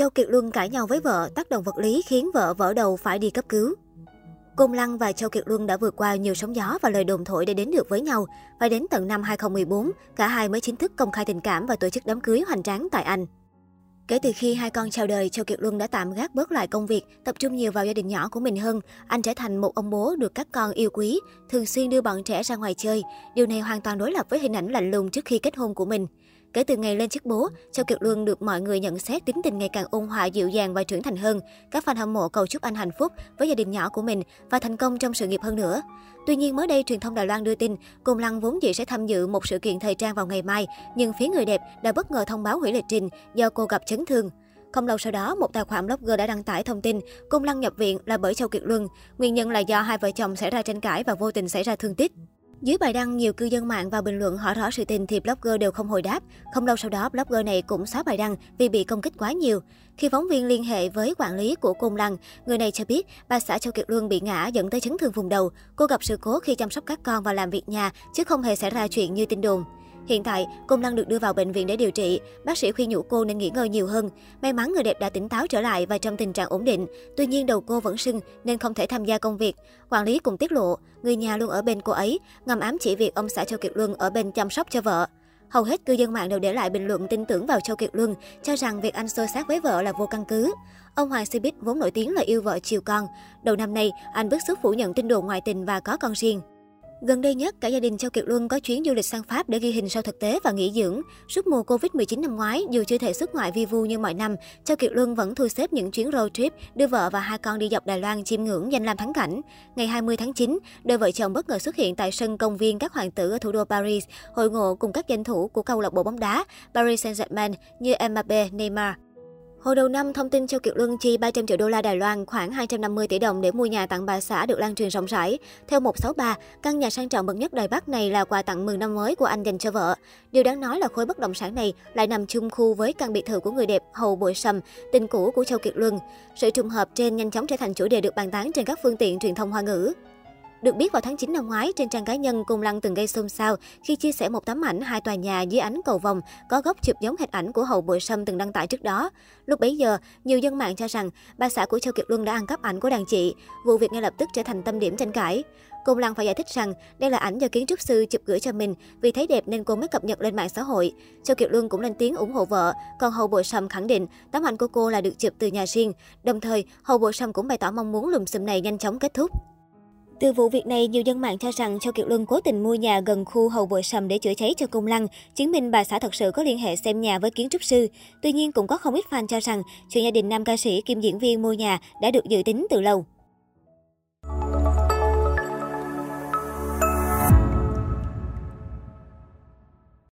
Châu Kiệt Luân cãi nhau với vợ, tác động vật lý khiến vợ vỡ đầu phải đi cấp cứu. Cung Lăng và Châu Kiệt Luân đã vượt qua nhiều sóng gió và lời đồn thổi để đến được với nhau. Và đến tận năm 2014, cả hai mới chính thức công khai tình cảm và tổ chức đám cưới hoành tráng tại Anh. Kể từ khi hai con chào đời, Châu Kiệt Luân đã tạm gác bớt lại công việc, tập trung nhiều vào gia đình nhỏ của mình hơn. Anh trở thành một ông bố được các con yêu quý, thường xuyên đưa bọn trẻ ra ngoài chơi. Điều này hoàn toàn đối lập với hình ảnh lạnh lùng trước khi kết hôn của mình. Kể từ ngày lên chức bố, Châu Kiệt Luân được mọi người nhận xét tính tình ngày càng ôn hòa, dịu dàng và trưởng thành hơn. Các fan hâm mộ cầu chúc anh hạnh phúc với gia đình nhỏ của mình và thành công trong sự nghiệp hơn nữa. Tuy nhiên mới đây truyền thông Đài Loan đưa tin, Cung Lăng vốn dĩ sẽ tham dự một sự kiện thời trang vào ngày mai, nhưng phía người đẹp đã bất ngờ thông báo hủy lịch trình do cô gặp chấn thương. Không lâu sau đó, một tài khoản blogger đã đăng tải thông tin Cung Lăng nhập viện là bởi Châu Kiệt Luân. Nguyên nhân là do hai vợ chồng xảy ra tranh cãi và vô tình xảy ra thương tích. Dưới bài đăng, nhiều cư dân mạng vào bình luận hỏi rõ sự tình thì blogger đều không hồi đáp. Không lâu sau đó, blogger này cũng xóa bài đăng vì bị công kích quá nhiều. Khi phóng viên liên hệ với quản lý của Côn Lăng, người này cho biết bà xã Châu Kiệt Luân bị ngã dẫn tới chấn thương vùng đầu. Cô gặp sự cố khi chăm sóc các con và làm việc nhà, chứ không hề xảy ra chuyện như tin đồn. Hiện tại, Cung Lăng được đưa vào bệnh viện để điều trị. Bác sĩ khuyên nhủ cô nên nghỉ ngơi nhiều hơn. May mắn người đẹp đã tỉnh táo trở lại và trong tình trạng ổn định. Tuy nhiên đầu cô vẫn sưng nên không thể tham gia công việc. Quản lý cũng tiết lộ, người nhà luôn ở bên cô ấy, ngầm ám chỉ việc ông xã Châu Kiệt Luân ở bên chăm sóc cho vợ. Hầu hết cư dân mạng đều để lại bình luận tin tưởng vào Châu Kiệt Luân, cho rằng việc anh xô sát với vợ là vô căn cứ. Ông Hoàng Cbiz vốn nổi tiếng là yêu vợ chiều con. Đầu năm nay, anh bức xúc phủ nhận tin đồn ngoại tình và có con riêng. Gần đây nhất, cả gia đình Châu Kiệt Luân có chuyến du lịch sang Pháp để ghi hình sau thực tế và nghỉ dưỡng. Suốt mùa Covid-19 năm ngoái, dù chưa thể xuất ngoại vi vu như mọi năm, Châu Kiệt Luân vẫn thu xếp những chuyến road trip đưa vợ và hai con đi dọc Đài Loan chiêm ngưỡng danh lam thắng cảnh. Ngày 20 tháng 9, đôi vợ chồng bất ngờ xuất hiện tại sân công viên các hoàng tử ở thủ đô Paris, hội ngộ cùng các danh thủ của câu lạc bộ bóng đá Paris Saint-Germain như Mbappé, Neymar. Hồi đầu năm, thông tin Châu Kiệt Luân chi 300 triệu đô la Đài Loan, khoảng 250 tỷ đồng để mua nhà tặng bà xã được lan truyền rộng rãi. Theo 163, căn nhà sang trọng bậc nhất Đài Bắc này là quà tặng mừng năm mới của anh dành cho vợ. Điều đáng nói là khối bất động sản này lại nằm chung khu với căn biệt thự của người đẹp Hầu Bội Sầm, tình cũ của Châu Kiệt Luân. Sự trùng hợp trên nhanh chóng trở thành chủ đề được bàn tán trên các phương tiện truyền thông hoa ngữ. Được biết vào tháng 9 năm ngoái, trên trang cá nhân, Cung Lăng từng gây xôn xao khi chia sẻ một tấm ảnh hai tòa nhà dưới ánh cầu vòng có góc chụp giống hệt ảnh của hậu bội sâm từng đăng tải trước đó. Lúc bấy giờ, nhiều dân mạng cho rằng bà xã của Châu Kiệt Luân đã ăn cắp ảnh của đàn chị. Vụ việc ngay lập tức trở thành tâm điểm tranh cãi. Cung Lăng phải giải thích rằng đây là ảnh do kiến trúc sư chụp gửi cho mình vì thấy đẹp nên cô mới cập nhật lên mạng xã hội. Châu Kiệt Luân cũng lên tiếng ủng hộ vợ, còn Hậu Bội Sâm khẳng định tấm ảnh của cô là được chụp từ nhà riêng. Đồng thời, Hậu Bội Sâm cũng bày tỏ mong muốn lùm xùm này nhanh chóng kết thúc. Từ vụ việc này, nhiều dân mạng cho rằng Châu Kiệt Luân cố tình mua nhà gần khu hầu bội sầm để chữa cháy cho cung lăng, chứng minh bà xã thật sự có liên hệ xem nhà với kiến trúc sư. Tuy nhiên, cũng có không ít fan cho rằng chuyện gia đình nam ca sĩ kim diễn viên mua nhà đã được dự tính từ lâu.